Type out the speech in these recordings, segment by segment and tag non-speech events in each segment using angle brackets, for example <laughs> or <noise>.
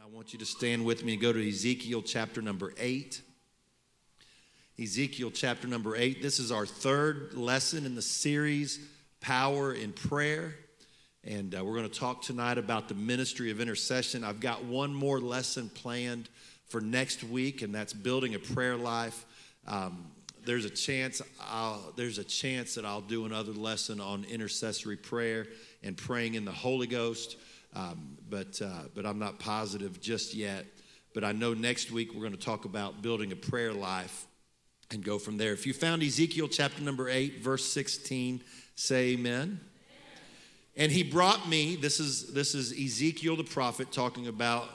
I want you to stand with me and go to Ezekiel chapter number 8. Ezekiel chapter number 8. This is our third lesson in the series, Power in Prayer. And uh, we're going to talk tonight about the ministry of intercession. I've got one more lesson planned for next week, and that's building a prayer life. Um, there's a chance I'll, there's a chance that I'll do another lesson on intercessory prayer and praying in the Holy Ghost. Um, but, uh, but I'm not positive just yet. But I know next week we're going to talk about building a prayer life and go from there. If you found Ezekiel chapter number 8, verse 16, say amen. And he brought me, this is, this is Ezekiel the prophet talking about,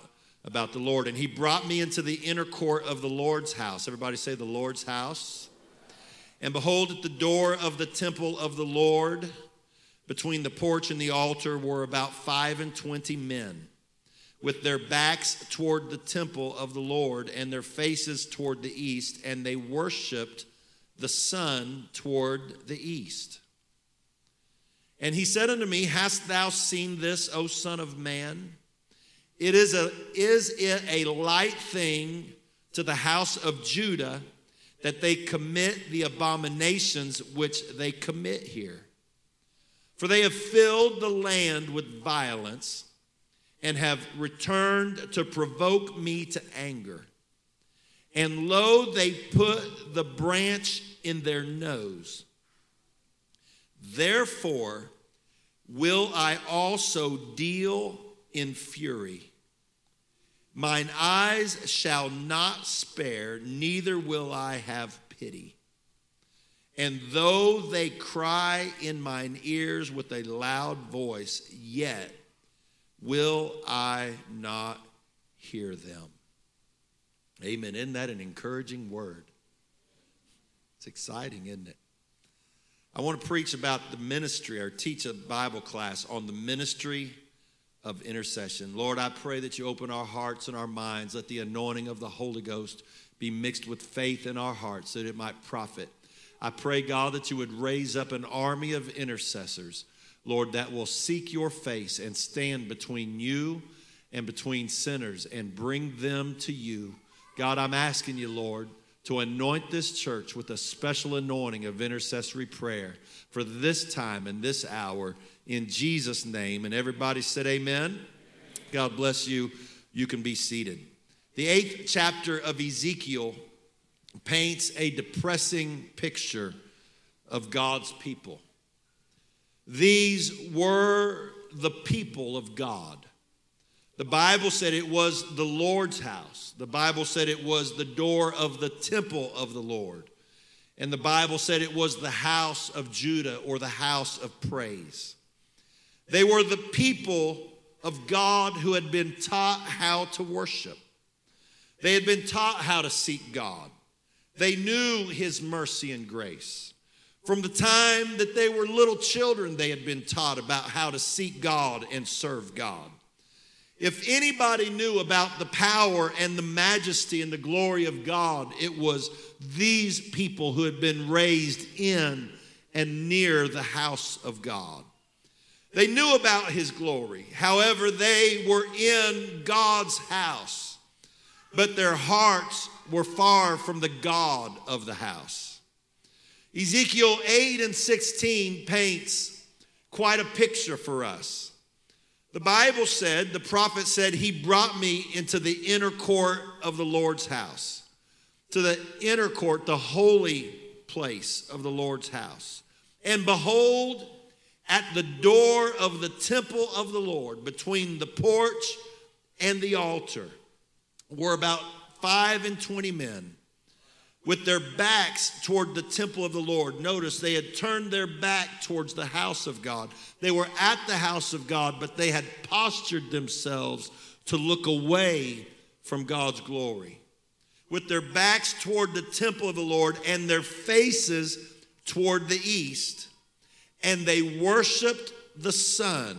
about the Lord. And he brought me into the inner court of the Lord's house. Everybody say the Lord's house. And behold, at the door of the temple of the Lord, between the porch and the altar were about five and twenty men, with their backs toward the temple of the Lord and their faces toward the east, and they worshiped the sun toward the east. And he said unto me, Hast thou seen this, O Son of Man? It is, a, is it a light thing to the house of Judah that they commit the abominations which they commit here? For they have filled the land with violence and have returned to provoke me to anger. And lo, they put the branch in their nose. Therefore, will I also deal in fury. Mine eyes shall not spare, neither will I have pity. And though they cry in mine ears with a loud voice, yet will I not hear them. Amen. Isn't that an encouraging word? It's exciting, isn't it? I want to preach about the ministry or teach a Bible class on the ministry of intercession. Lord, I pray that you open our hearts and our minds. Let the anointing of the Holy Ghost be mixed with faith in our hearts so that it might profit I pray, God, that you would raise up an army of intercessors, Lord, that will seek your face and stand between you and between sinners and bring them to you. God, I'm asking you, Lord, to anoint this church with a special anointing of intercessory prayer for this time and this hour in Jesus' name. And everybody said, Amen. God bless you. You can be seated. The eighth chapter of Ezekiel paints a depressing picture of God's people. These were the people of God. The Bible said it was the Lord's house. The Bible said it was the door of the temple of the Lord. And the Bible said it was the house of Judah or the house of praise. They were the people of God who had been taught how to worship. They had been taught how to seek God. They knew his mercy and grace. From the time that they were little children, they had been taught about how to seek God and serve God. If anybody knew about the power and the majesty and the glory of God, it was these people who had been raised in and near the house of God. They knew about his glory. However, they were in God's house, but their hearts were far from the God of the house. Ezekiel 8 and 16 paints quite a picture for us. The Bible said, the prophet said, He brought me into the inner court of the Lord's house, to the inner court, the holy place of the Lord's house. And behold, at the door of the temple of the Lord, between the porch and the altar, were about five and twenty men with their backs toward the temple of the Lord. Notice they had turned their back towards the house of God. They were at the house of God, but they had postured themselves to look away from God's glory. With their backs toward the temple of the Lord and their faces toward the east, and they worshiped the sun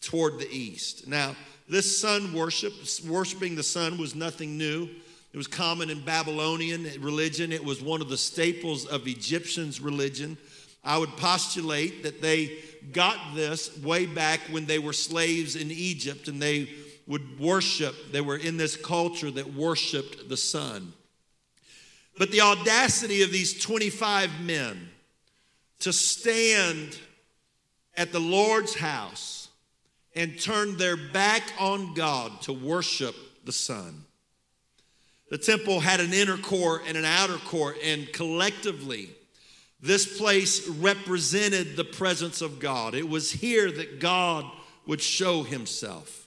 toward the east. Now, this sun worship, worshiping the sun, was nothing new. It was common in Babylonian religion. It was one of the staples of Egyptians' religion. I would postulate that they got this way back when they were slaves in Egypt and they would worship, they were in this culture that worshiped the sun. But the audacity of these 25 men to stand at the Lord's house and turned their back on God to worship the sun. The temple had an inner court and an outer court, and collectively, this place represented the presence of God. It was here that God would show himself.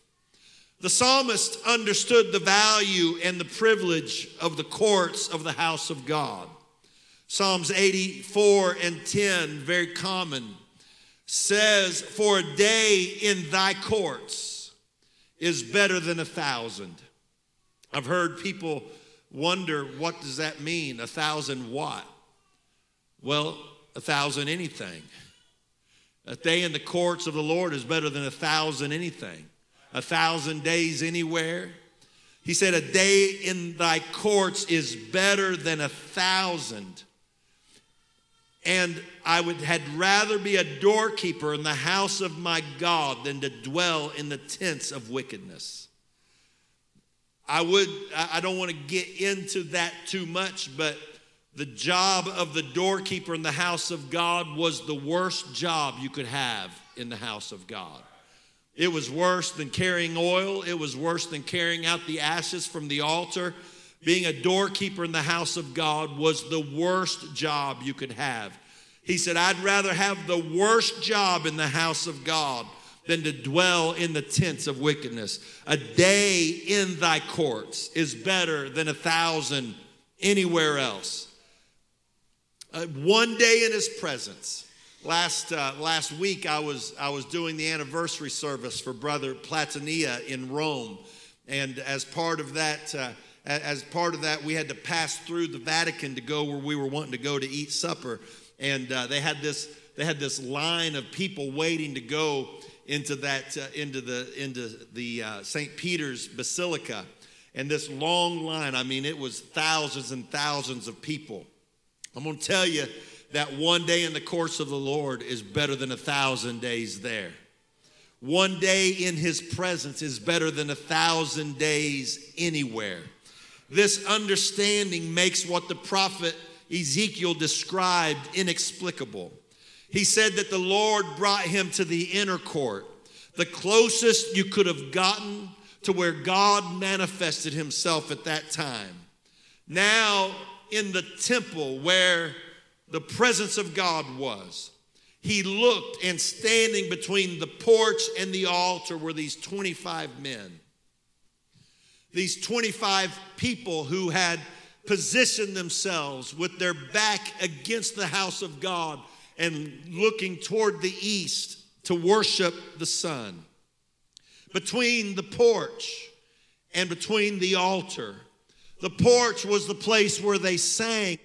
The psalmist understood the value and the privilege of the courts of the house of God. Psalms 84 and 10, very common, says, For a day in thy courts is better than a thousand. I've heard people wonder, what does that mean? A thousand what? Well, a thousand anything. A day in the courts of the Lord is better than a thousand anything. A thousand days anywhere. He said, A day in thy courts is better than a thousand. And I would had rather be a doorkeeper in the house of my God than to dwell in the tents of wickedness. I would I don't want to get into that too much, but the job of the doorkeeper in the house of God was the worst job you could have in the house of God. It was worse than carrying oil, it was worse than carrying out the ashes from the altar. Being a doorkeeper in the house of God was the worst job you could have. He said, I'd rather have the worst job in the house of God than to dwell in the tents of wickedness. A day in thy courts is better than a thousand anywhere else. Uh, one day in his presence. Last, uh, last week, I was, I was doing the anniversary service for Brother Platania in Rome. And as part of that, uh, as part of that, we had to pass through the Vatican to go where we were wanting to go to eat supper. And uh, they had this, they had this line of people waiting to go into that, uh, into the, into the uh, St. Peter's Basilica. And this long line, I mean, it was thousands and thousands of people. I'm going to tell you that one day in the course of the Lord is better than a thousand days there. One day in his presence is better than a thousand days anywhere. This understanding makes what the prophet Ezekiel described inexplicable. He said that the Lord brought him to the inner court, the closest you could have gotten to where God manifested himself at that time. Now, in the temple where the presence of God was, he looked and standing between the porch and the altar were these 25 men. These 25 people who had positioned themselves with their back against the house of God and looking toward the east to worship the sun. Between the porch and between the altar the porch was the place where they sang.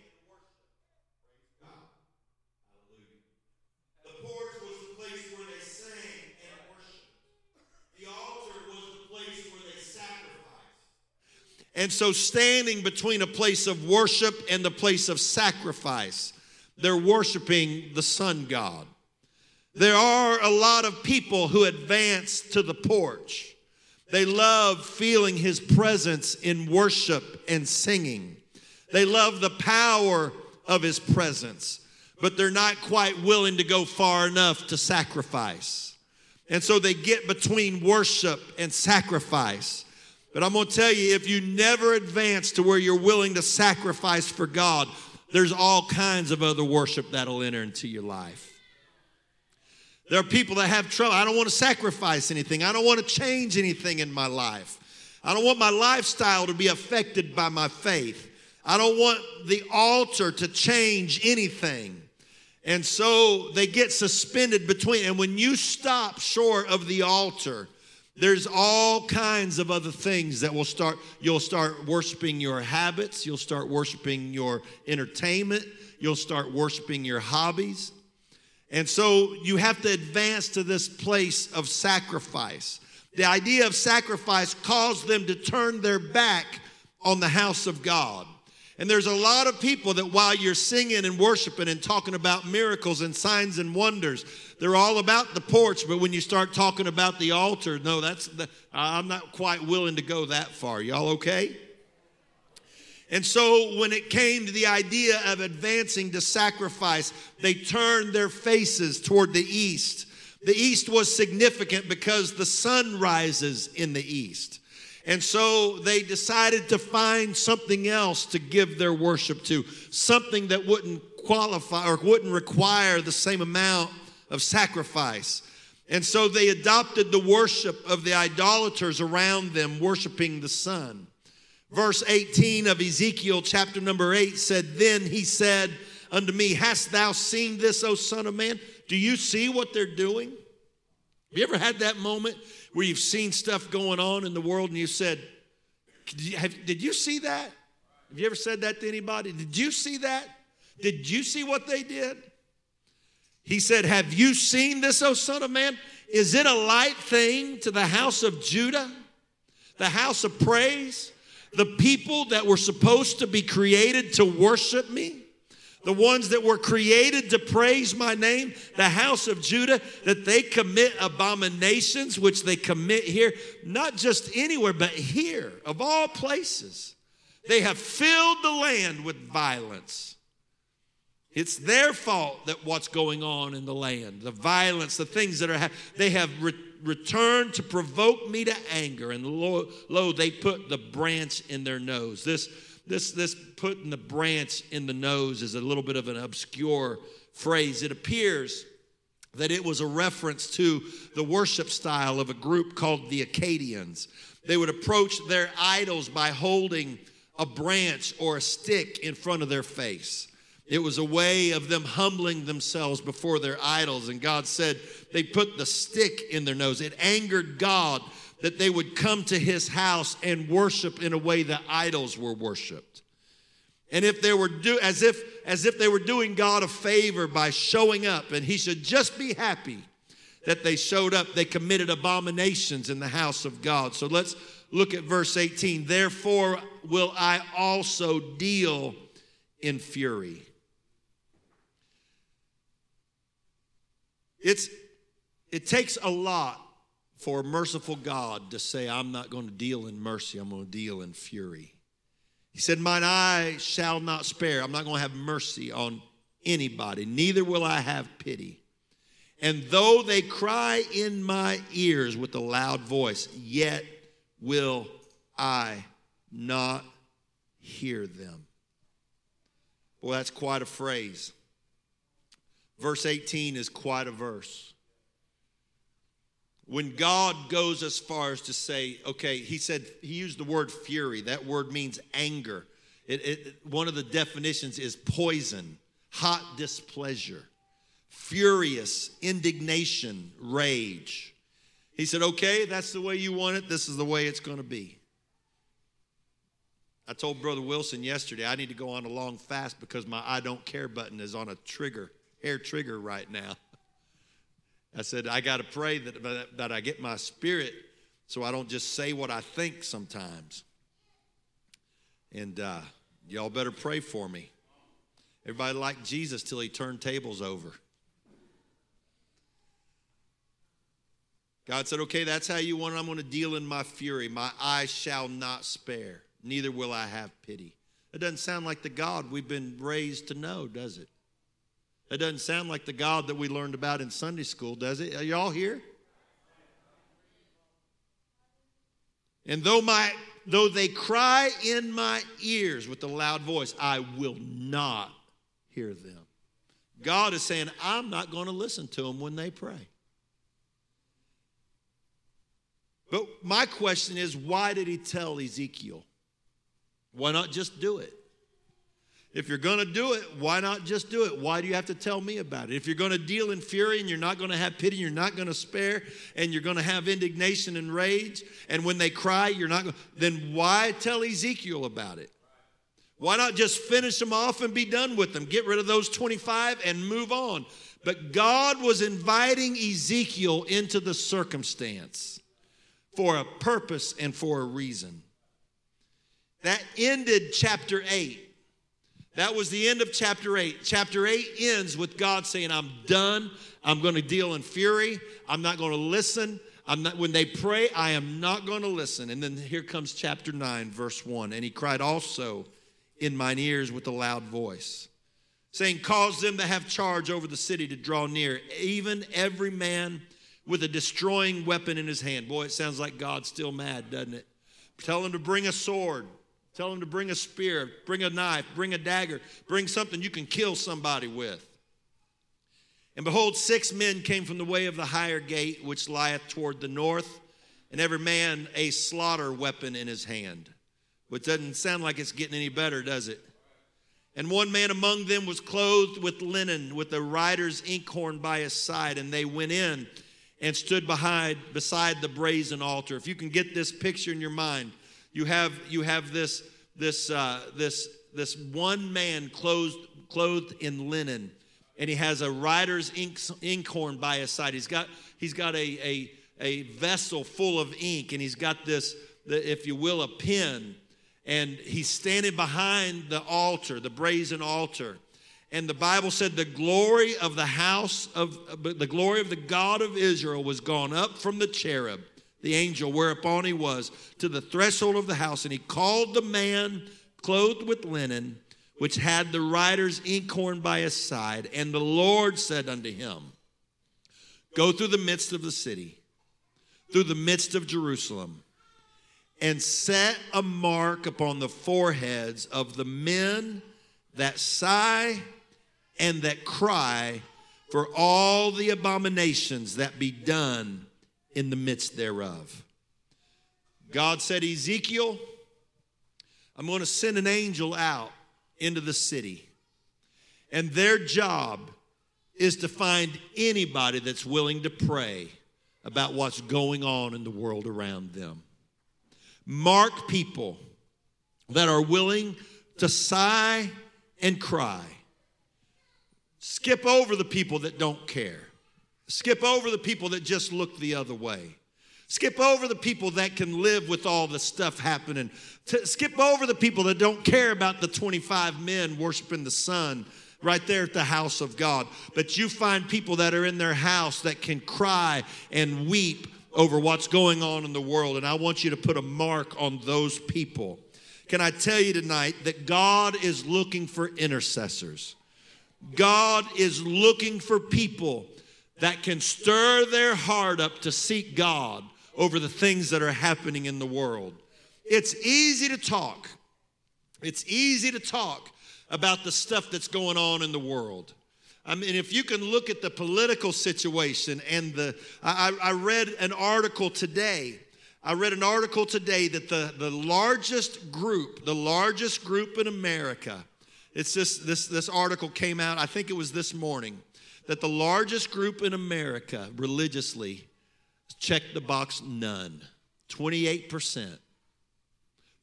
The porch was the place where they sang and worshiped. The altar was the place where they sacrificed. And so, standing between a place of worship and the place of sacrifice, they're worshiping the sun god. There are a lot of people who advance to the porch. They love feeling his presence in worship and singing. They love the power of his presence, but they're not quite willing to go far enough to sacrifice. And so they get between worship and sacrifice. But I'm going to tell you if you never advance to where you're willing to sacrifice for God, there's all kinds of other worship that'll enter into your life. There are people that have trouble. I don't want to sacrifice anything. I don't want to change anything in my life. I don't want my lifestyle to be affected by my faith. I don't want the altar to change anything. And so they get suspended between. And when you stop short of the altar, there's all kinds of other things that will start. You'll start worshiping your habits, you'll start worshiping your entertainment, you'll start worshiping your hobbies. And so you have to advance to this place of sacrifice. The idea of sacrifice caused them to turn their back on the house of God. And there's a lot of people that while you're singing and worshiping and talking about miracles and signs and wonders, they're all about the porch. But when you start talking about the altar, no, that's the, I'm not quite willing to go that far. Y'all okay? And so when it came to the idea of advancing to sacrifice, they turned their faces toward the east. The east was significant because the sun rises in the east. And so they decided to find something else to give their worship to, something that wouldn't qualify or wouldn't require the same amount of sacrifice. And so they adopted the worship of the idolaters around them, worshiping the sun. Verse 18 of Ezekiel, chapter number 8, said, Then he said unto me, Hast thou seen this, O Son of Man? Do you see what they're doing? Have you ever had that moment where you've seen stuff going on in the world and you said, did you, have, did you see that? Have you ever said that to anybody? Did you see that? Did you see what they did? He said, Have you seen this, O Son of Man? Is it a light thing to the house of Judah, the house of praise, the people that were supposed to be created to worship me? the ones that were created to praise my name, the house of Judah, that they commit abominations, which they commit here, not just anywhere, but here, of all places. They have filled the land with violence. It's their fault that what's going on in the land, the violence, the things that are, they have re- returned to provoke me to anger. And lo, lo, they put the branch in their nose. This this, this putting the branch in the nose is a little bit of an obscure phrase. It appears that it was a reference to the worship style of a group called the Akkadians. They would approach their idols by holding a branch or a stick in front of their face. It was a way of them humbling themselves before their idols. And God said they put the stick in their nose. It angered God that they would come to his house and worship in a way that idols were worshiped. And if they were do as if as if they were doing God a favor by showing up and he should just be happy that they showed up, they committed abominations in the house of God. So let's look at verse 18. Therefore will I also deal in fury. It's it takes a lot for a merciful God to say, I'm not going to deal in mercy, I'm going to deal in fury. He said, Mine eye shall not spare. I'm not going to have mercy on anybody, neither will I have pity. And though they cry in my ears with a loud voice, yet will I not hear them. Boy, that's quite a phrase. Verse 18 is quite a verse when God goes as far as to say, okay, he said, he used the word fury. That word means anger. It, it, one of the definitions is poison, hot displeasure, furious, indignation, rage. He said, okay, that's the way you want it. This is the way it's going to be. I told Brother Wilson yesterday I need to go on a long fast because my I don't care button is on a trigger, hair trigger right now. I said, I got to pray that, that I get my spirit so I don't just say what I think sometimes. And uh, y'all better pray for me. Everybody liked Jesus till he turned tables over. God said, Okay, that's how you want it. I'm going to deal in my fury. My eyes shall not spare, neither will I have pity. It doesn't sound like the God we've been raised to know, does it? That doesn't sound like the God that we learned about in Sunday school, does it? Are y'all here? And though my though they cry in my ears with a loud voice, I will not hear them. God is saying, I'm not going to listen to them when they pray. But my question is, why did he tell Ezekiel? Why not just do it? If you're going to do it, why not just do it? Why do you have to tell me about it? If you're going to deal in fury and you're not going to have pity, you're not going to spare, and you're going to have indignation and rage, and when they cry, you're not going then why tell Ezekiel about it? Why not just finish them off and be done with them? Get rid of those 25 and move on. But God was inviting Ezekiel into the circumstance for a purpose and for a reason. That ended chapter 8 That was the end of chapter 8. Chapter 8 ends with God saying, I'm done. I'm going to deal in fury. I'm not going to listen. I'm not, when they pray, I am not going to listen. And then here comes chapter 9, verse 1. And he cried also in mine ears with a loud voice, saying, Cause them to have charge over the city to draw near, even every man with a destroying weapon in his hand. Boy, it sounds like God's still mad, doesn't it? Tell him to bring a sword. Tell them to bring a spear, bring a knife, bring a dagger, bring something you can kill somebody with. And behold, six men came from the way of the higher gate, which lieth toward the north, and every man a slaughter weapon in his hand. Which doesn't sound like it's getting any better, does it? And one man among them was clothed with linen, with a writer's inkhorn by his side, and they went in and stood behind beside the brazen altar. If you can get this picture in your mind, you have you have this this uh, this this one man clothed clothed in linen and he has a writer's ink, inkhorn by his side. He's got, he's got a, a, a vessel full of ink, and he's got this, if you will, a pen. And he's standing behind the altar, the brazen altar. And the Bible said the glory of the house of the glory of the God of Israel was gone up from the cherub, the angel whereupon he was, to the threshold of the house. And he called the man clothed with linen which had the writer's inkhorn by his side. And the Lord said unto him, Go through the midst of the city, through the midst of Jerusalem, and set a mark upon the foreheads of the men that sigh and that cry for all the abominations that be done in the midst thereof. God said, Ezekiel, I'm going to send an angel out into the city. And their job is to find anybody that's willing to pray about what's going on in the world around them. Mark people that are willing to sigh and cry. Skip over the people that don't care. Skip over the people that just look the other way. Skip over the people that can live with all the stuff happening. To skip over the people that don't care about the 25 men worshiping the sun right there at the house of God. But you find people that are in their house that can cry and weep over what's going on in the world. And I want you to put a mark on those people. Can I tell you tonight that God is looking for intercessors? God is looking for people that can stir their heart up to seek God over the things that are happening in the world. It's easy to talk. It's easy to talk about the stuff that's going on in the world. I mean, if you can look at the political situation and the, I, I read an article today. I read an article today that the, the largest group, the largest group in America, it's this, this, this article came out, I think it was this morning, that the largest group in America religiously checked the box none. 28%.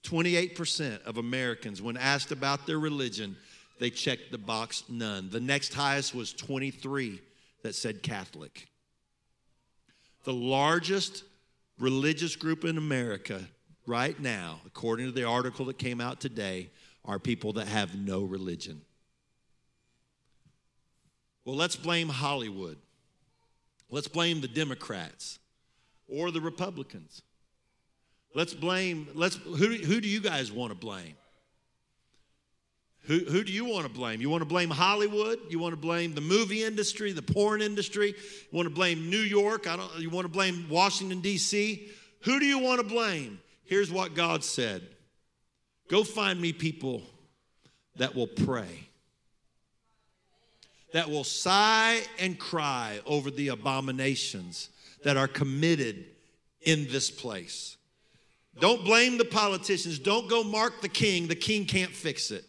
28% of Americans, when asked about their religion, they checked the box none. The next highest was 23 that said Catholic. The largest religious group in America right now, according to the article that came out today, are people that have no religion. Well, let's blame Hollywood. Let's blame the Democrats or the Republicans. Let's blame, let's, who, who do you guys want to blame? Who, who do you want to blame? You want to blame Hollywood? You want to blame the movie industry, the porn industry? You want to blame New York? I don't, you want to blame Washington, D.C.? Who do you want to blame? Here's what God said Go find me people that will pray, that will sigh and cry over the abominations that are committed in this place. Don't blame the politicians. Don't go mark the king. The king can't fix it.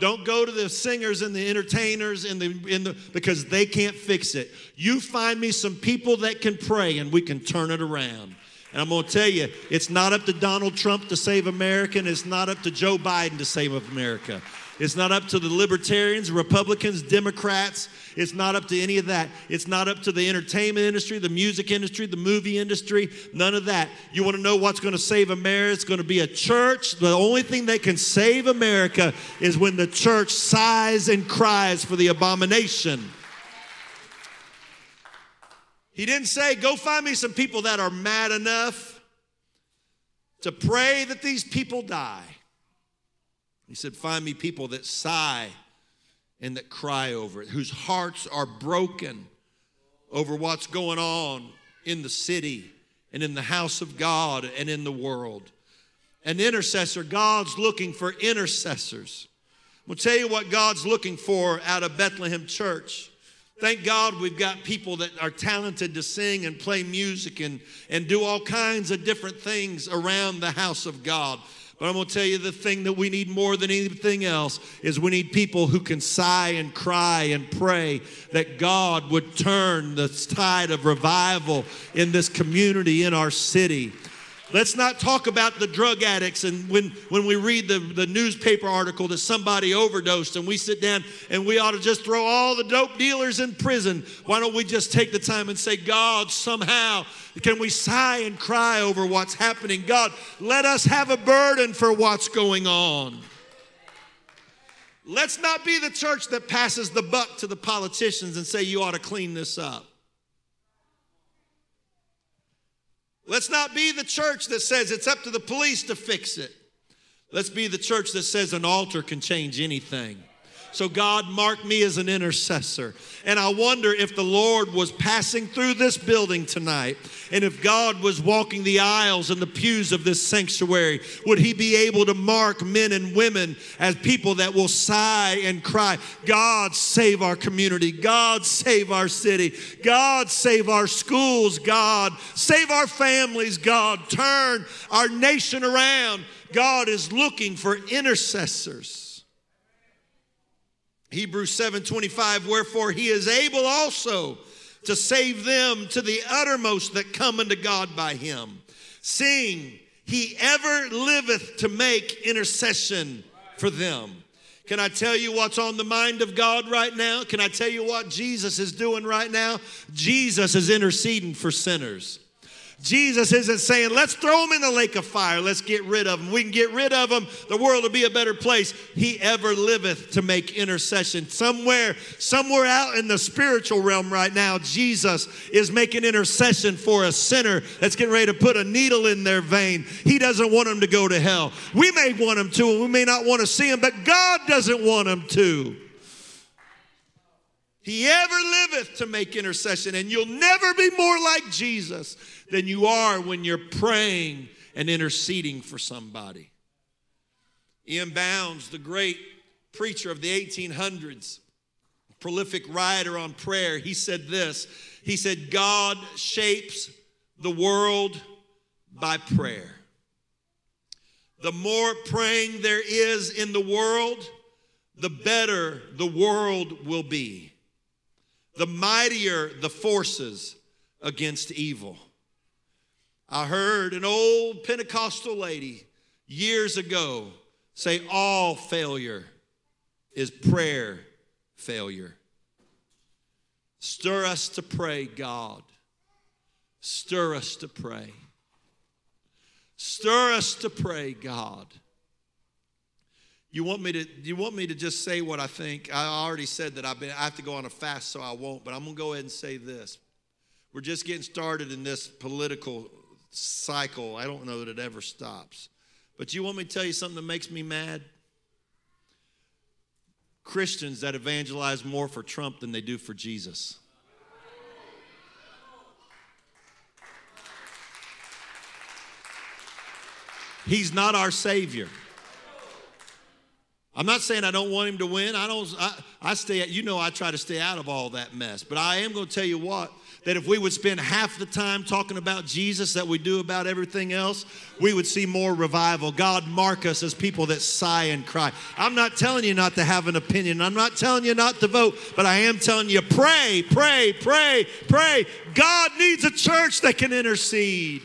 Don't go to the singers and the entertainers in the, the because they can't fix it. You find me some people that can pray and we can turn it around. And I'm going to tell you, it's not up to Donald Trump to save America, and it's not up to Joe Biden to save America. It's not up to the libertarians, Republicans, Democrats. It's not up to any of that. It's not up to the entertainment industry, the music industry, the movie industry, none of that. You want to know what's going to save America? It's going to be a church. The only thing that can save America is when the church sighs and cries for the abomination. He didn't say, Go find me some people that are mad enough to pray that these people die. He said, Find me people that sigh and that cry over it, whose hearts are broken over what's going on in the city and in the house of God and in the world. An intercessor, God's looking for intercessors. We'll tell you what God's looking for out of Bethlehem Church. Thank God we've got people that are talented to sing and play music and, and do all kinds of different things around the house of God. But I'm going to tell you the thing that we need more than anything else is we need people who can sigh and cry and pray that God would turn the tide of revival in this community, in our city. Let's not talk about the drug addicts and when, when we read the, the newspaper article that somebody overdosed and we sit down and we ought to just throw all the dope dealers in prison. Why don't we just take the time and say, God, somehow can we sigh and cry over what's happening? God, let us have a burden for what's going on. Let's not be the church that passes the buck to the politicians and say, you ought to clean this up. Let's not be the church that says it's up to the police to fix it. Let's be the church that says an altar can change anything. So God marked me as an intercessor. And I wonder if the Lord was passing through this building tonight and if God was walking the aisles and the pews of this sanctuary, would he be able to mark men and women as people that will sigh and cry, God save our community, God save our city, God save our schools, God save our families, God turn our nation around. God is looking for intercessors. Hebrews 7:25 wherefore he is able also to save them to the uttermost that come unto God by him seeing he ever liveth to make intercession for them can I tell you what's on the mind of God right now? Can I tell you what Jesus is doing right now? Jesus is interceding for sinners. Jesus isn't saying, let's throw them in the lake of fire, let's get rid of them. We can get rid of them, the world will be a better place. He ever liveth to make intercession. Somewhere, somewhere out in the spiritual realm right now, Jesus is making intercession for a sinner that's getting ready to put a needle in their vein. He doesn't want them to go to hell. We may want them to, and we may not want to see them, but God doesn't want them to. He ever liveth to make intercession, and you'll never be more like Jesus than you are when you're praying and interceding for somebody. Ian Bounds, the great preacher of the 1800s, prolific writer on prayer, he said this. He said, God shapes the world by prayer. The more praying there is in the world, the better the world will be. The mightier the forces against evil. I heard an old Pentecostal lady years ago say, All failure is prayer failure. Stir us to pray, God. Stir us to pray. Stir us to pray, God. You want me to you want me to just say what I think? I already said that I've been I have to go on a fast so I won't, but I'm going to go ahead and say this. We're just getting started in this political cycle. I don't know that it ever stops. But you want me to tell you something that makes me mad? Christians that evangelize more for Trump than they do for Jesus. He's not our Savior. I'm not saying I don't want him to win. I don't. I, I stay. You know, I try to stay out of all that mess. But I am going to tell you what that if we would spend half the time talking about Jesus that we do about everything else, we would see more revival. God mark us as people that sigh and cry. I'm not telling you not to have an opinion. I'm not telling you not to vote, but I am telling you pray, pray, pray, pray. God needs a church that can intercede.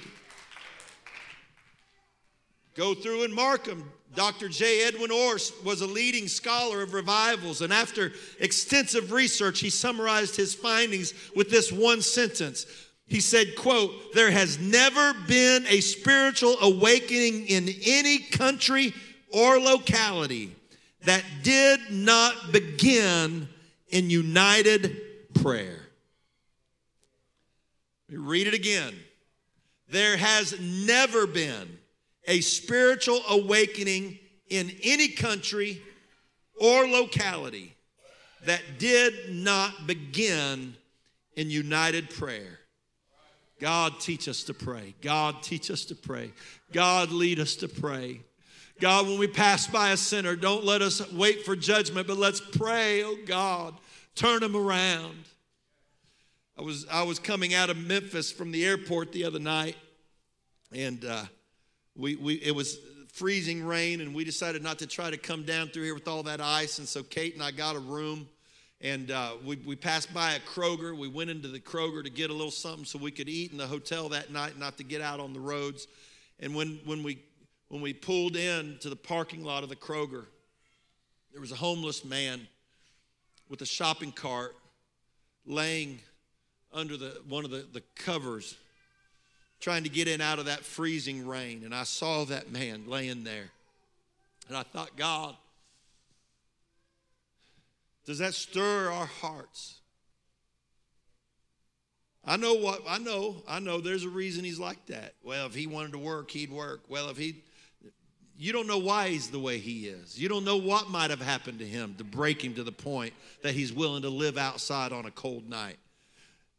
Go through and mark them. Dr. J. Edwin Orr was a leading scholar of revivals, and after extensive research, he summarized his findings with this one sentence. He said, quote, there has never been a spiritual awakening in any country or locality that did not begin in united prayer. Let me Read it again. There has never been a spiritual awakening in any country or locality that did not begin in united prayer. God, teach us to pray. God, teach us to pray. God, lead us to pray. God, when we pass by a sinner, don't let us wait for judgment, but let's pray, oh God, turn them around. I was, I was coming out of Memphis from the airport the other night, and uh, we, we, it was freezing rain, and we decided not to try to come down through here with all that ice. And so Kate and I got a room, and uh, we, we passed by a Kroger. We went into the Kroger to get a little something so we could eat in the hotel that night, not to get out on the roads. And when, when we when we pulled in to the parking lot of the Kroger, there was a homeless man with a shopping cart laying under the, one of the, the covers, trying to get in out of that freezing rain. And I saw that man laying there. And I thought, God, does that stir our hearts? I know what I know. I know there's a reason he's like that. Well, if he wanted to work, he'd work. Well, if he you don't know why he's the way he is. You don't know what might have happened to him to break him to the point that he's willing to live outside on a cold night.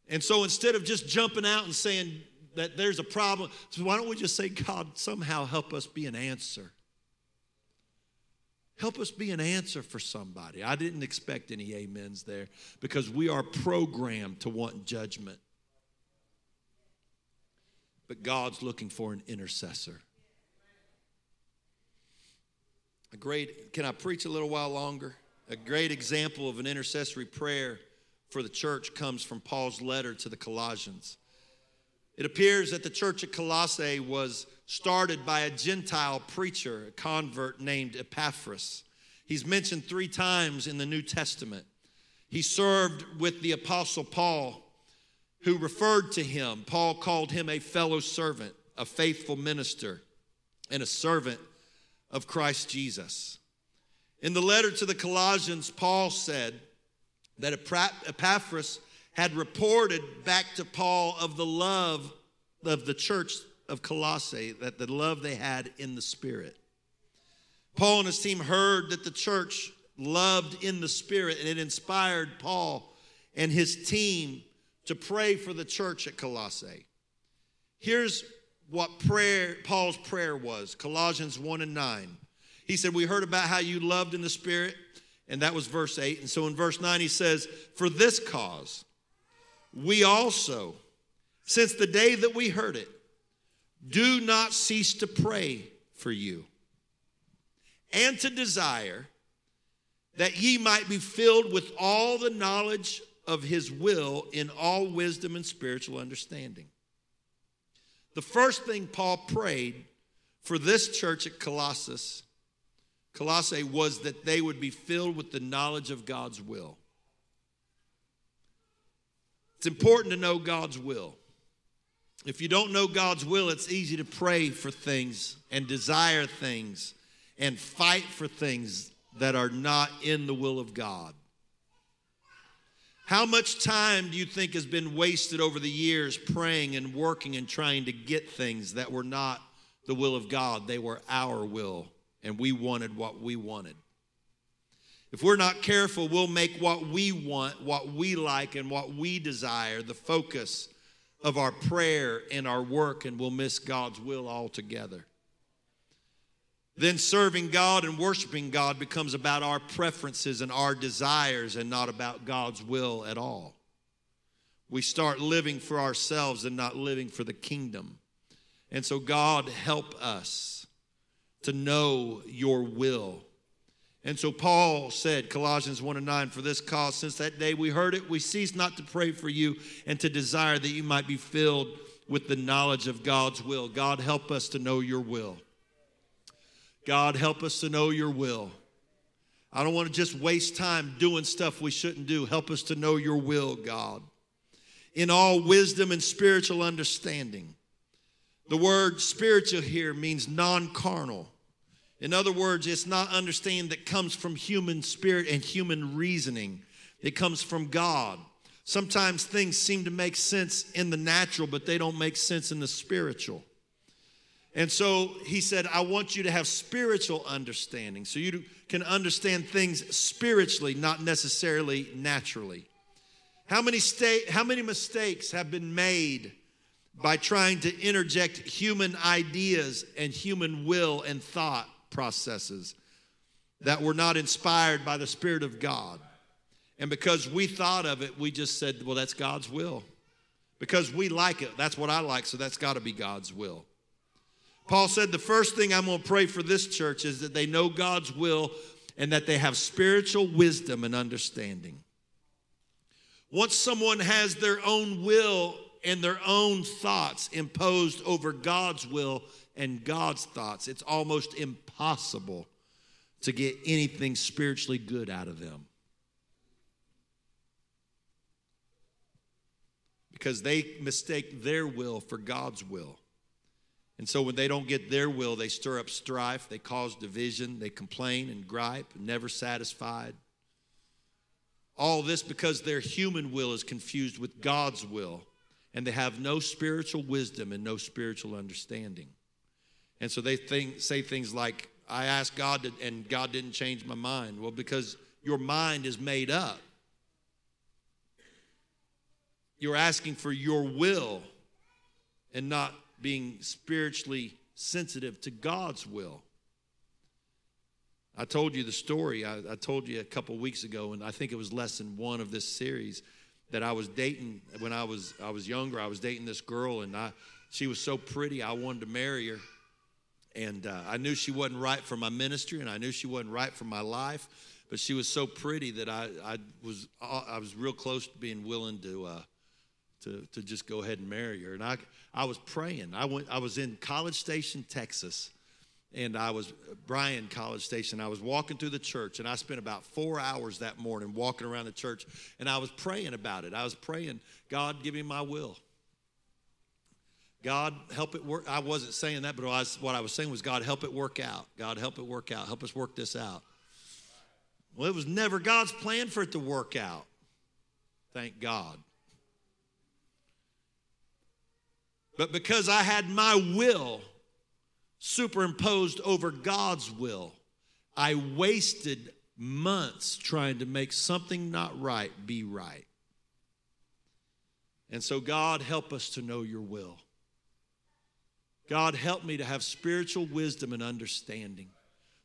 And so instead of just jumping out and saying that there's a problem, so why don't we just say, God, somehow help us be an answer? Help us be an answer for somebody. I didn't expect any amens there because we are programmed to want judgment. But God's looking for an intercessor. A great, can I preach a little while longer? A great example of an intercessory prayer for the church comes from Paul's letter to the Colossians. It appears that the church at Colossae was started by a Gentile preacher, a convert named Epaphras. He's mentioned three times in the New Testament. He served with the Apostle Paul, who referred to him. Paul called him a fellow servant, a faithful minister, and a servant of Christ Jesus. In the letter to the Colossians, Paul said that Epaphras had reported back to Paul of the love of the church of Colossae, that the love they had in the Spirit. Paul and his team heard that the church loved in the Spirit, and it inspired Paul and his team to pray for the church at Colossae. Here's what prayer Paul's prayer was. Colossians 1 and 9. He said, We heard about how you loved in the Spirit, and that was verse 8. And so in verse 9, he says, For this cause, we also, since the day that we heard it, do not cease to pray for you and to desire that ye might be filled with all the knowledge of his will in all wisdom and spiritual understanding the first thing Paul prayed for this church at Colossus, Colossae, was that they would be filled with the knowledge of God's will. It's important to know God's will. If you don't know God's will, it's easy to pray for things and desire things and fight for things that are not in the will of God. How much time do you think has been wasted over the years praying and working and trying to get things that were not the will of God? They were our will, and we wanted what we wanted. If we're not careful, we'll make what we want, what we like, and what we desire the focus of our prayer and our work, and we'll miss God's will altogether. Then serving God and worshiping God becomes about our preferences and our desires and not about God's will at all. We start living for ourselves and not living for the kingdom. And so, God, help us to know your will. And so, Paul said, Colossians 1 and 9, for this cause, since that day we heard it, we cease not to pray for you and to desire that you might be filled with the knowledge of God's will. God, help us to know your will. God, help us to know your will. I don't want to just waste time doing stuff we shouldn't do. Help us to know your will, God. In all wisdom and spiritual understanding. The word spiritual here means non carnal. In other words, it's not understanding that comes from human spirit and human reasoning, it comes from God. Sometimes things seem to make sense in the natural, but they don't make sense in the spiritual. And so he said, I want you to have spiritual understanding so you can understand things spiritually, not necessarily naturally. How many, sta- how many mistakes have been made by trying to interject human ideas and human will and thought processes that were not inspired by the Spirit of God? And because we thought of it, we just said, well, that's God's will. Because we like it, that's what I like, so that's got to be God's will. Paul said, The first thing I'm going to pray for this church is that they know God's will and that they have spiritual wisdom and understanding. Once someone has their own will and their own thoughts imposed over God's will and God's thoughts, it's almost impossible to get anything spiritually good out of them. Because they mistake their will for God's will. And so when they don't get their will, they stir up strife, they cause division, they complain and gripe, never satisfied. All this because their human will is confused with God's will, and they have no spiritual wisdom and no spiritual understanding. And so they think, say things like, I asked God, to, and God didn't change my mind. Well, because your mind is made up. You're asking for your will and not being spiritually sensitive to God's will. I told you the story. I, I told you a couple weeks ago, and I think it was lesson one of this series that I was dating when I was I was younger. I was dating this girl, and I she was so pretty. I wanted to marry her, and uh, I knew she wasn't right for my ministry, and I knew she wasn't right for my life. But she was so pretty that I I was I was real close to being willing to uh, to to just go ahead and marry her. And I I was praying. I went. I was in College Station, Texas, and I was Bryan College Station. I was walking through the church, and I spent about four hours that morning walking around the church, and I was praying about it. I was praying, God, give me my will. God, help it work. I wasn't saying that, but I was, what I was saying was, God, help it work out. God, help it work out. Help us work this out. Well, it was never God's plan for it to work out. Thank God. But because I had my will superimposed over God's will, I wasted months trying to make something not right be right. And so, God, help us to know your will. God, help me to have spiritual wisdom and understanding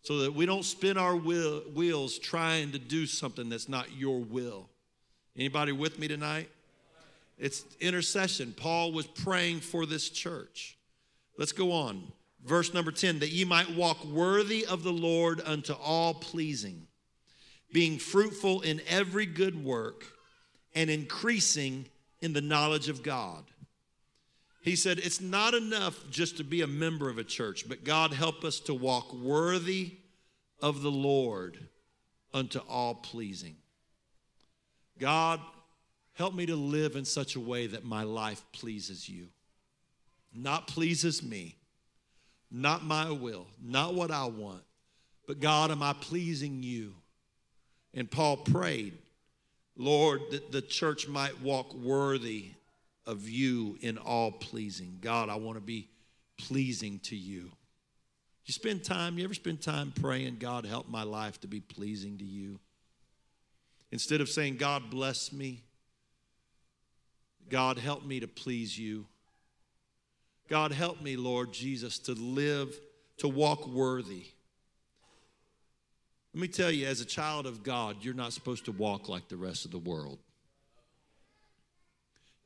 so that we don't spin our will, wheels trying to do something that's not your will. Anybody with me tonight? It's intercession. Paul was praying for this church. Let's go on. Verse number 10 that ye might walk worthy of the Lord unto all pleasing, being fruitful in every good work and increasing in the knowledge of God. He said, It's not enough just to be a member of a church, but God help us to walk worthy of the Lord unto all pleasing. God, Help me to live in such a way that my life pleases you, not pleases me, not my will, not what I want, but God, am I pleasing you? And Paul prayed, Lord, that the church might walk worthy of you in all pleasing. God, I want to be pleasing to you. You spend time, you ever spend time praying, God, help my life to be pleasing to you? Instead of saying, God, bless me, God, help me to please you. God, help me, Lord Jesus, to live, to walk worthy. Let me tell you, as a child of God, you're not supposed to walk like the rest of the world.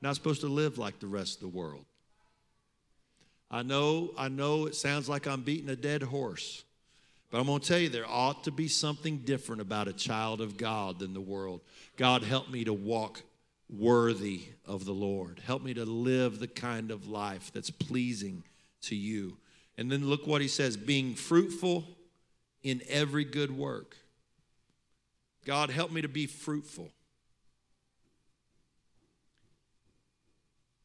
Not supposed to live like the rest of the world. I know, I know it sounds like I'm beating a dead horse, but I'm going to tell you there ought to be something different about a child of God than the world. God, help me to walk worthy of the Lord. Help me to live the kind of life that's pleasing to you. And then look what he says being fruitful in every good work. God, help me to be fruitful.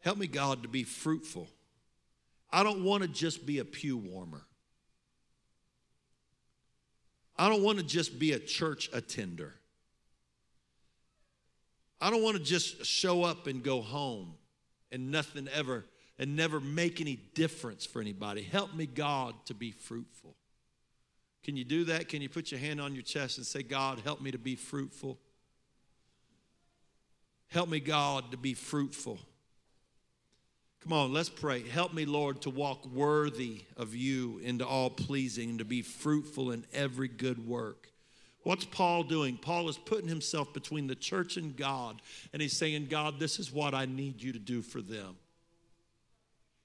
Help me, God, to be fruitful. I don't want to just be a pew warmer. I don't want to just be a church attender. I don't want to just show up and go home and nothing ever and never make any difference for anybody. Help me, God, to be fruitful. Can you do that? Can you put your hand on your chest and say, God, help me to be fruitful? Help me, God, to be fruitful. Come on, let's pray. Help me, Lord, to walk worthy of you into all pleasing, to be fruitful in every good work. What's Paul doing? Paul is putting himself between the church and God, and he's saying, God, this is what I need you to do for them.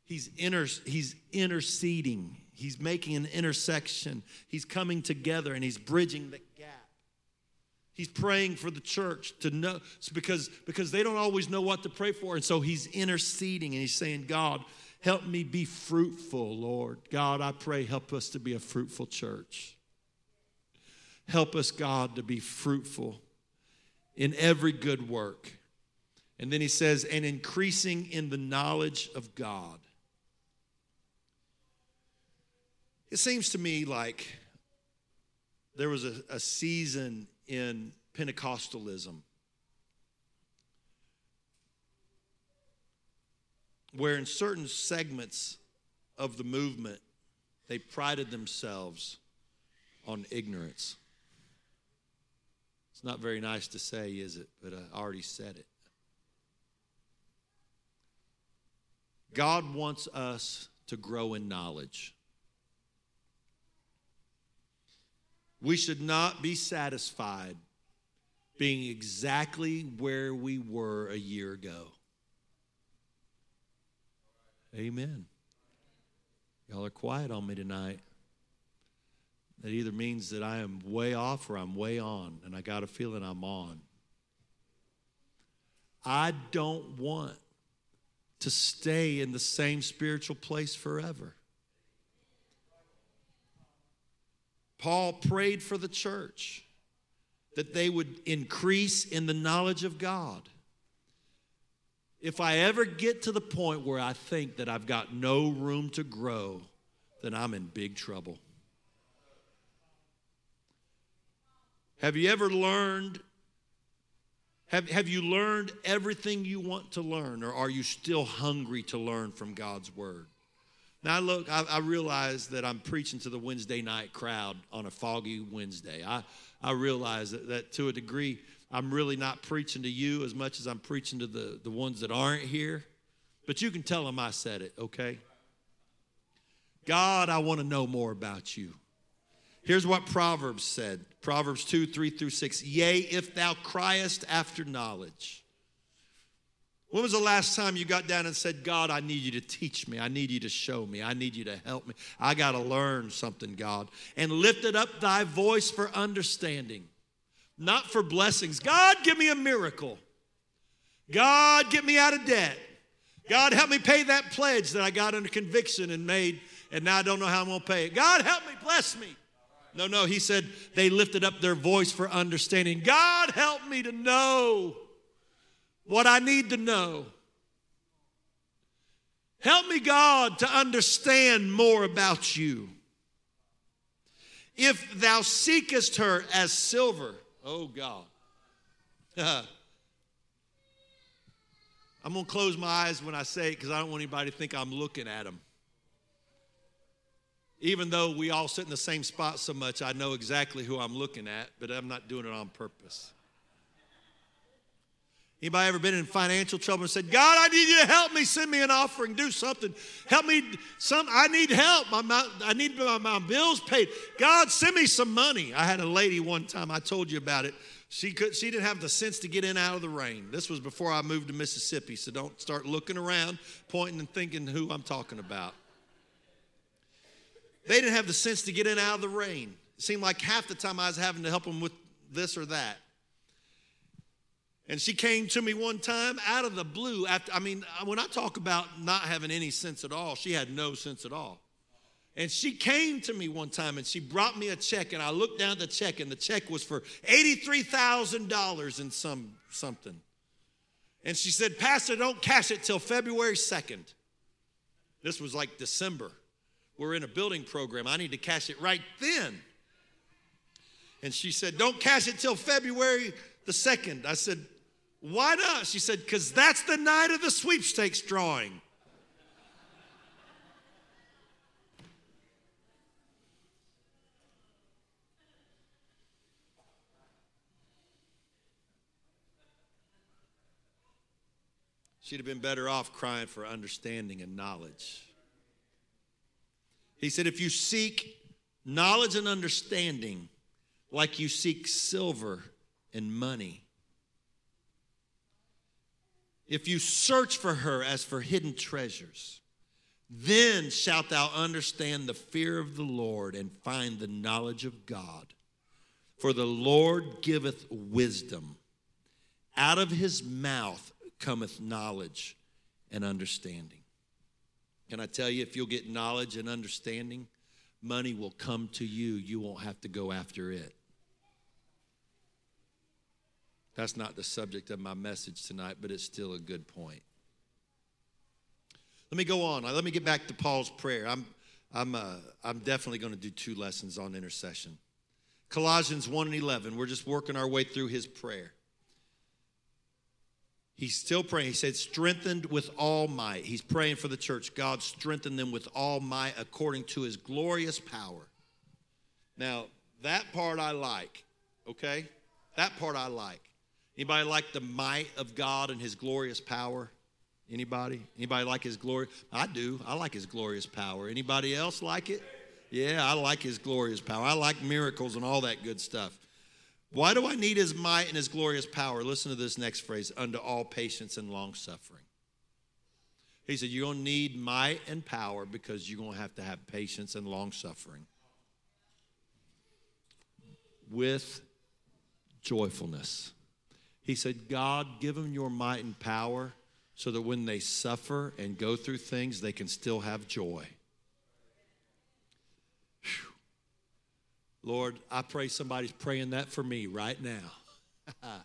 He's, inter, he's interceding, he's making an intersection, he's coming together, and he's bridging the gap. He's praying for the church to know because, because they don't always know what to pray for. And so he's interceding and he's saying, God, help me be fruitful, Lord. God, I pray, help us to be a fruitful church. Help us, God, to be fruitful in every good work. And then he says, and increasing in the knowledge of God. It seems to me like there was a, a season in Pentecostalism where, in certain segments of the movement, they prided themselves on ignorance. It's not very nice to say, is it? But I already said it. God wants us to grow in knowledge. We should not be satisfied being exactly where we were a year ago. Amen. Y'all are quiet on me tonight. That either means that I am way off or I'm way on, and I got a feeling I'm on. I don't want to stay in the same spiritual place forever. Paul prayed for the church that they would increase in the knowledge of God. If I ever get to the point where I think that I've got no room to grow, then I'm in big trouble. Have you ever learned? Have, have you learned everything you want to learn, or are you still hungry to learn from God's Word? Now, look, I, I realize that I'm preaching to the Wednesday night crowd on a foggy Wednesday. I, I realize that, that to a degree, I'm really not preaching to you as much as I'm preaching to the, the ones that aren't here. But you can tell them I said it, okay? God, I want to know more about you. Here's what Proverbs said Proverbs 2 3 through 6. Yea, if thou criest after knowledge. When was the last time you got down and said, God, I need you to teach me. I need you to show me. I need you to help me. I got to learn something, God. And lifted up thy voice for understanding, not for blessings. God, give me a miracle. God, get me out of debt. God, help me pay that pledge that I got under conviction and made, and now I don't know how I'm going to pay it. God, help me, bless me. No, no, he said they lifted up their voice for understanding. God, help me to know what I need to know. Help me, God, to understand more about you. If thou seekest her as silver, oh God. <laughs> I'm going to close my eyes when I say it because I don't want anybody to think I'm looking at them. Even though we all sit in the same spot so much, I know exactly who I'm looking at, but I'm not doing it on purpose. Anybody ever been in financial trouble and said, God, I need you to help me, send me an offering, do something. Help me, some, I need help. My, I need my, my bills paid. God, send me some money. I had a lady one time, I told you about it. She, could, she didn't have the sense to get in out of the rain. This was before I moved to Mississippi, so don't start looking around, pointing and thinking who I'm talking about. They didn't have the sense to get in out of the rain. It seemed like half the time I was having to help them with this or that. And she came to me one time out of the blue. After, I mean, when I talk about not having any sense at all, she had no sense at all. And she came to me one time and she brought me a check, and I looked down at the check, and the check was for $83,000 in some something. And she said, Pastor, don't cash it till February 2nd. This was like December. We're in a building program. I need to cash it right then. And she said, Don't cash it till February the 2nd. I said, Why not? She said, Because that's the night of the sweepstakes drawing. She'd have been better off crying for understanding and knowledge. He said, If you seek knowledge and understanding like you seek silver and money, if you search for her as for hidden treasures, then shalt thou understand the fear of the Lord and find the knowledge of God. For the Lord giveth wisdom. Out of his mouth cometh knowledge and understanding. Can I tell you, if you'll get knowledge and understanding, money will come to you. You won't have to go after it. That's not the subject of my message tonight, but it's still a good point. Let me go on. Let me get back to Paul's prayer. I'm, I'm, uh, I'm definitely going to do two lessons on intercession. Colossians 1 and 11, we're just working our way through his prayer. He's still praying. He said, strengthened with all might. He's praying for the church. God strengthen them with all might according to his glorious power. Now, that part I like, okay? That part I like. Anybody like the might of God and his glorious power? Anybody? Anybody like his glory? I do. I like his glorious power. Anybody else like it? Yeah, I like his glorious power. I like miracles and all that good stuff. Why do I need his might and his glorious power? Listen to this next phrase unto all patience and long suffering. He said, You're going to need might and power because you're going to have to have patience and long suffering with joyfulness. He said, God, give them your might and power so that when they suffer and go through things, they can still have joy. Lord, I pray somebody's praying that for me right now. <laughs>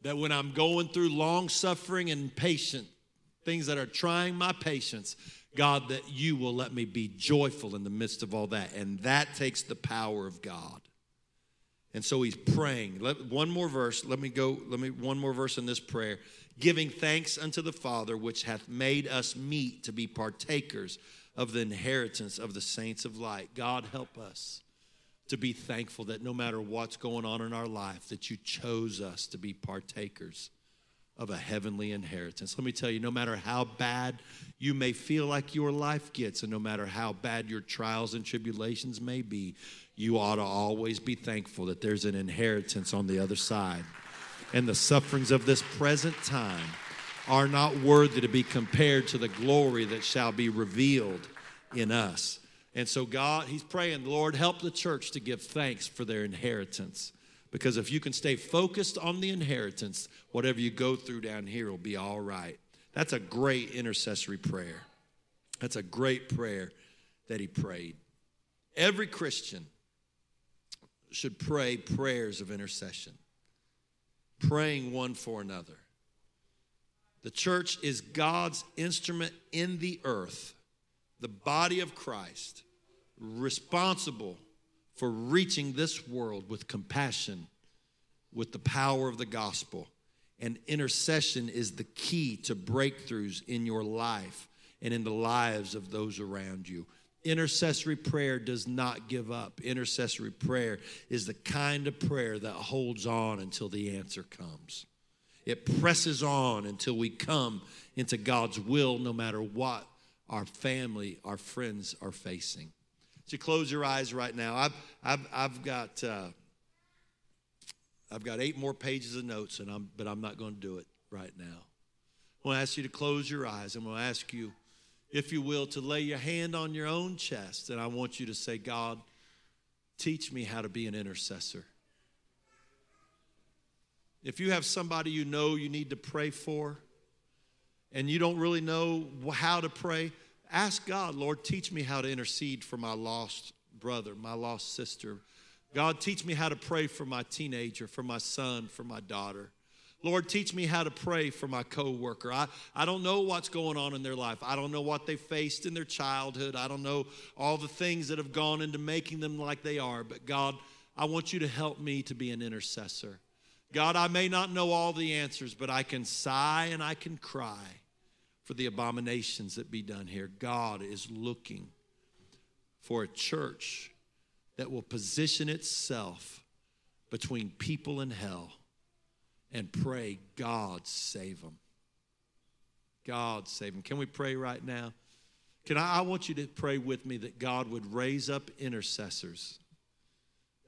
that when I'm going through long suffering and patient, things that are trying my patience, God, that you will let me be joyful in the midst of all that. And that takes the power of God. And so he's praying. Let, one more verse. Let me go. Let me one more verse in this prayer. Giving thanks unto the Father, which hath made us meet to be partakers of the inheritance of the saints of light. God help us to be thankful that no matter what's going on in our life, that you chose us to be partakers of a heavenly inheritance. Let me tell you, no matter how bad you may feel like your life gets, and no matter how bad your trials and tribulations may be, you ought to always be thankful that there's an inheritance on the other side. And the sufferings of this present time are not worthy to be compared to the glory that shall be revealed in us. And so, God, He's praying, Lord, help the church to give thanks for their inheritance. Because if you can stay focused on the inheritance, whatever you go through down here will be all right. That's a great intercessory prayer. That's a great prayer that he prayed. Every Christian should pray prayers of intercession, praying one for another. The church is God's instrument in the earth, the body of Christ responsible for reaching this world with compassion, with the power of the gospel. And intercession is the key to breakthroughs in your life and in the lives of those around you. Intercessory prayer does not give up. Intercessory prayer is the kind of prayer that holds on until the answer comes. It presses on until we come into God's will, no matter what our family, our friends are facing. So close your eyes right now. I've, I've, I've got uh, I've got eight more pages of notes, and I'm, but I'm not going to do it right now. I want to ask you to close your eyes. I'm going to ask you, if you will, to lay your hand on your own chest, and I want you to say, God, teach me how to be an intercessor. If you have somebody you know you need to pray for, and you don't really know how to pray, ask God, Lord, teach me how to intercede for my lost brother, my lost sister. God, teach me how to pray for my teenager, for my son, for my daughter. Lord, teach me how to pray for my coworker. I, I don't know what's going on in their life. I don't know what they faced in their childhood. I don't know all the things that have gone into making them like they are. But God, I want you to help me to be an intercessor. God, I may not know all the answers, but I can sigh and I can cry for the abominations that be done here. God is looking for a church that will position itself between people and hell and pray, God save them. God save them. Can we pray right now? Can I, I want you to pray with me that God would raise up intercessors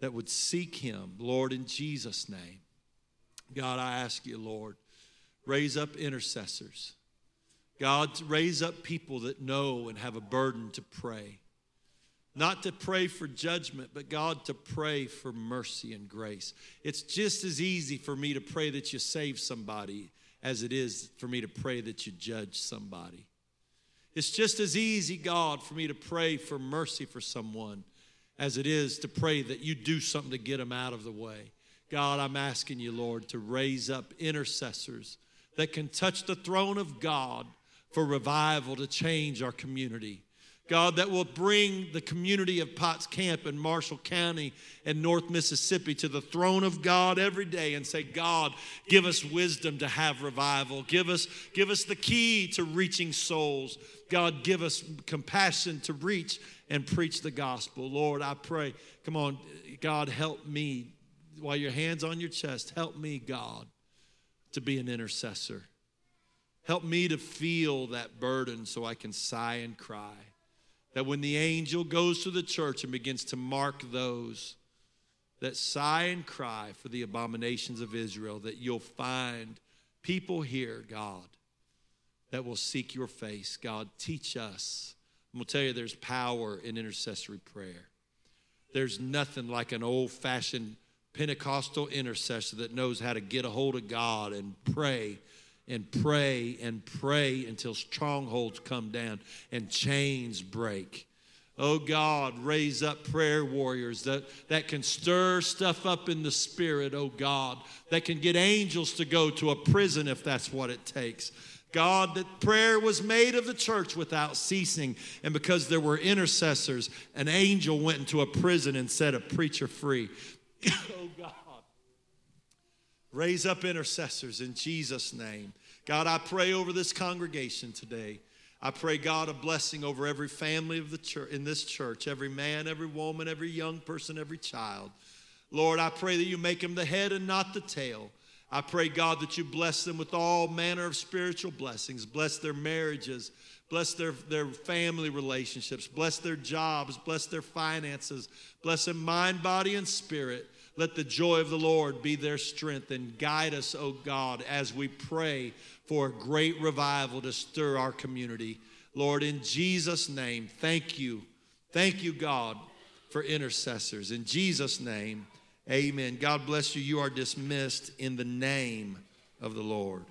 that would seek Him, Lord, in Jesus' name. God, I ask you, Lord, raise up intercessors. God, raise up people that know and have a burden to pray. Not to pray for judgment, but God to pray for mercy and grace. It's just as easy for me to pray that you save somebody as it is for me to pray that you judge somebody. It's just as easy, God, for me to pray for mercy for someone as it is to pray that you do something to get them out of the way. God, I'm asking you, Lord, to raise up intercessors that can touch the throne of God for revival to change our community. God, that will bring the community of Potts Camp in Marshall County and North Mississippi to the throne of God every day and say, God, give us wisdom to have revival. Give us, give us the key to reaching souls. God, give us compassion to reach and preach the gospel. Lord, I pray, come on, God, help me. While your hand's on your chest, help me, God, to be an intercessor. Help me to feel that burden so I can sigh and cry that when the angel goes to the church and begins to mark those that sigh and cry for the abominations of Israel, that you'll find people here, God, that will seek your face. God, teach us. I'm going to tell you there's power in intercessory prayer. There's nothing like an old fashioned Pentecostal intercessor that knows how to get a hold of God and pray and pray and pray until strongholds come down and chains break. Oh God, raise up prayer warriors that, that can stir stuff up in the spirit, oh God, that can get angels to go to a prison if that's what it takes. God, that prayer was made of the church without ceasing. And because there were intercessors, an angel went into a prison and set a preacher free. <coughs> oh God. Raise up intercessors in Jesus' name. God, I pray over this congregation today. I pray, God, a blessing over every family of the church in this church, every man, every woman, every young person, every child. Lord, I pray that you make them the head and not the tail. I pray, God, that you bless them with all manner of spiritual blessings. Bless their marriages, bless their, their family relationships, bless their jobs, bless their finances, bless them mind, body, and spirit. Let the joy of the Lord be their strength and guide us, O God, as we pray for a great revival to stir our community. Lord, in Jesus' name, thank you. Thank you, God, for intercessors. In Jesus' name, amen. God bless you. You are dismissed in the name of the Lord.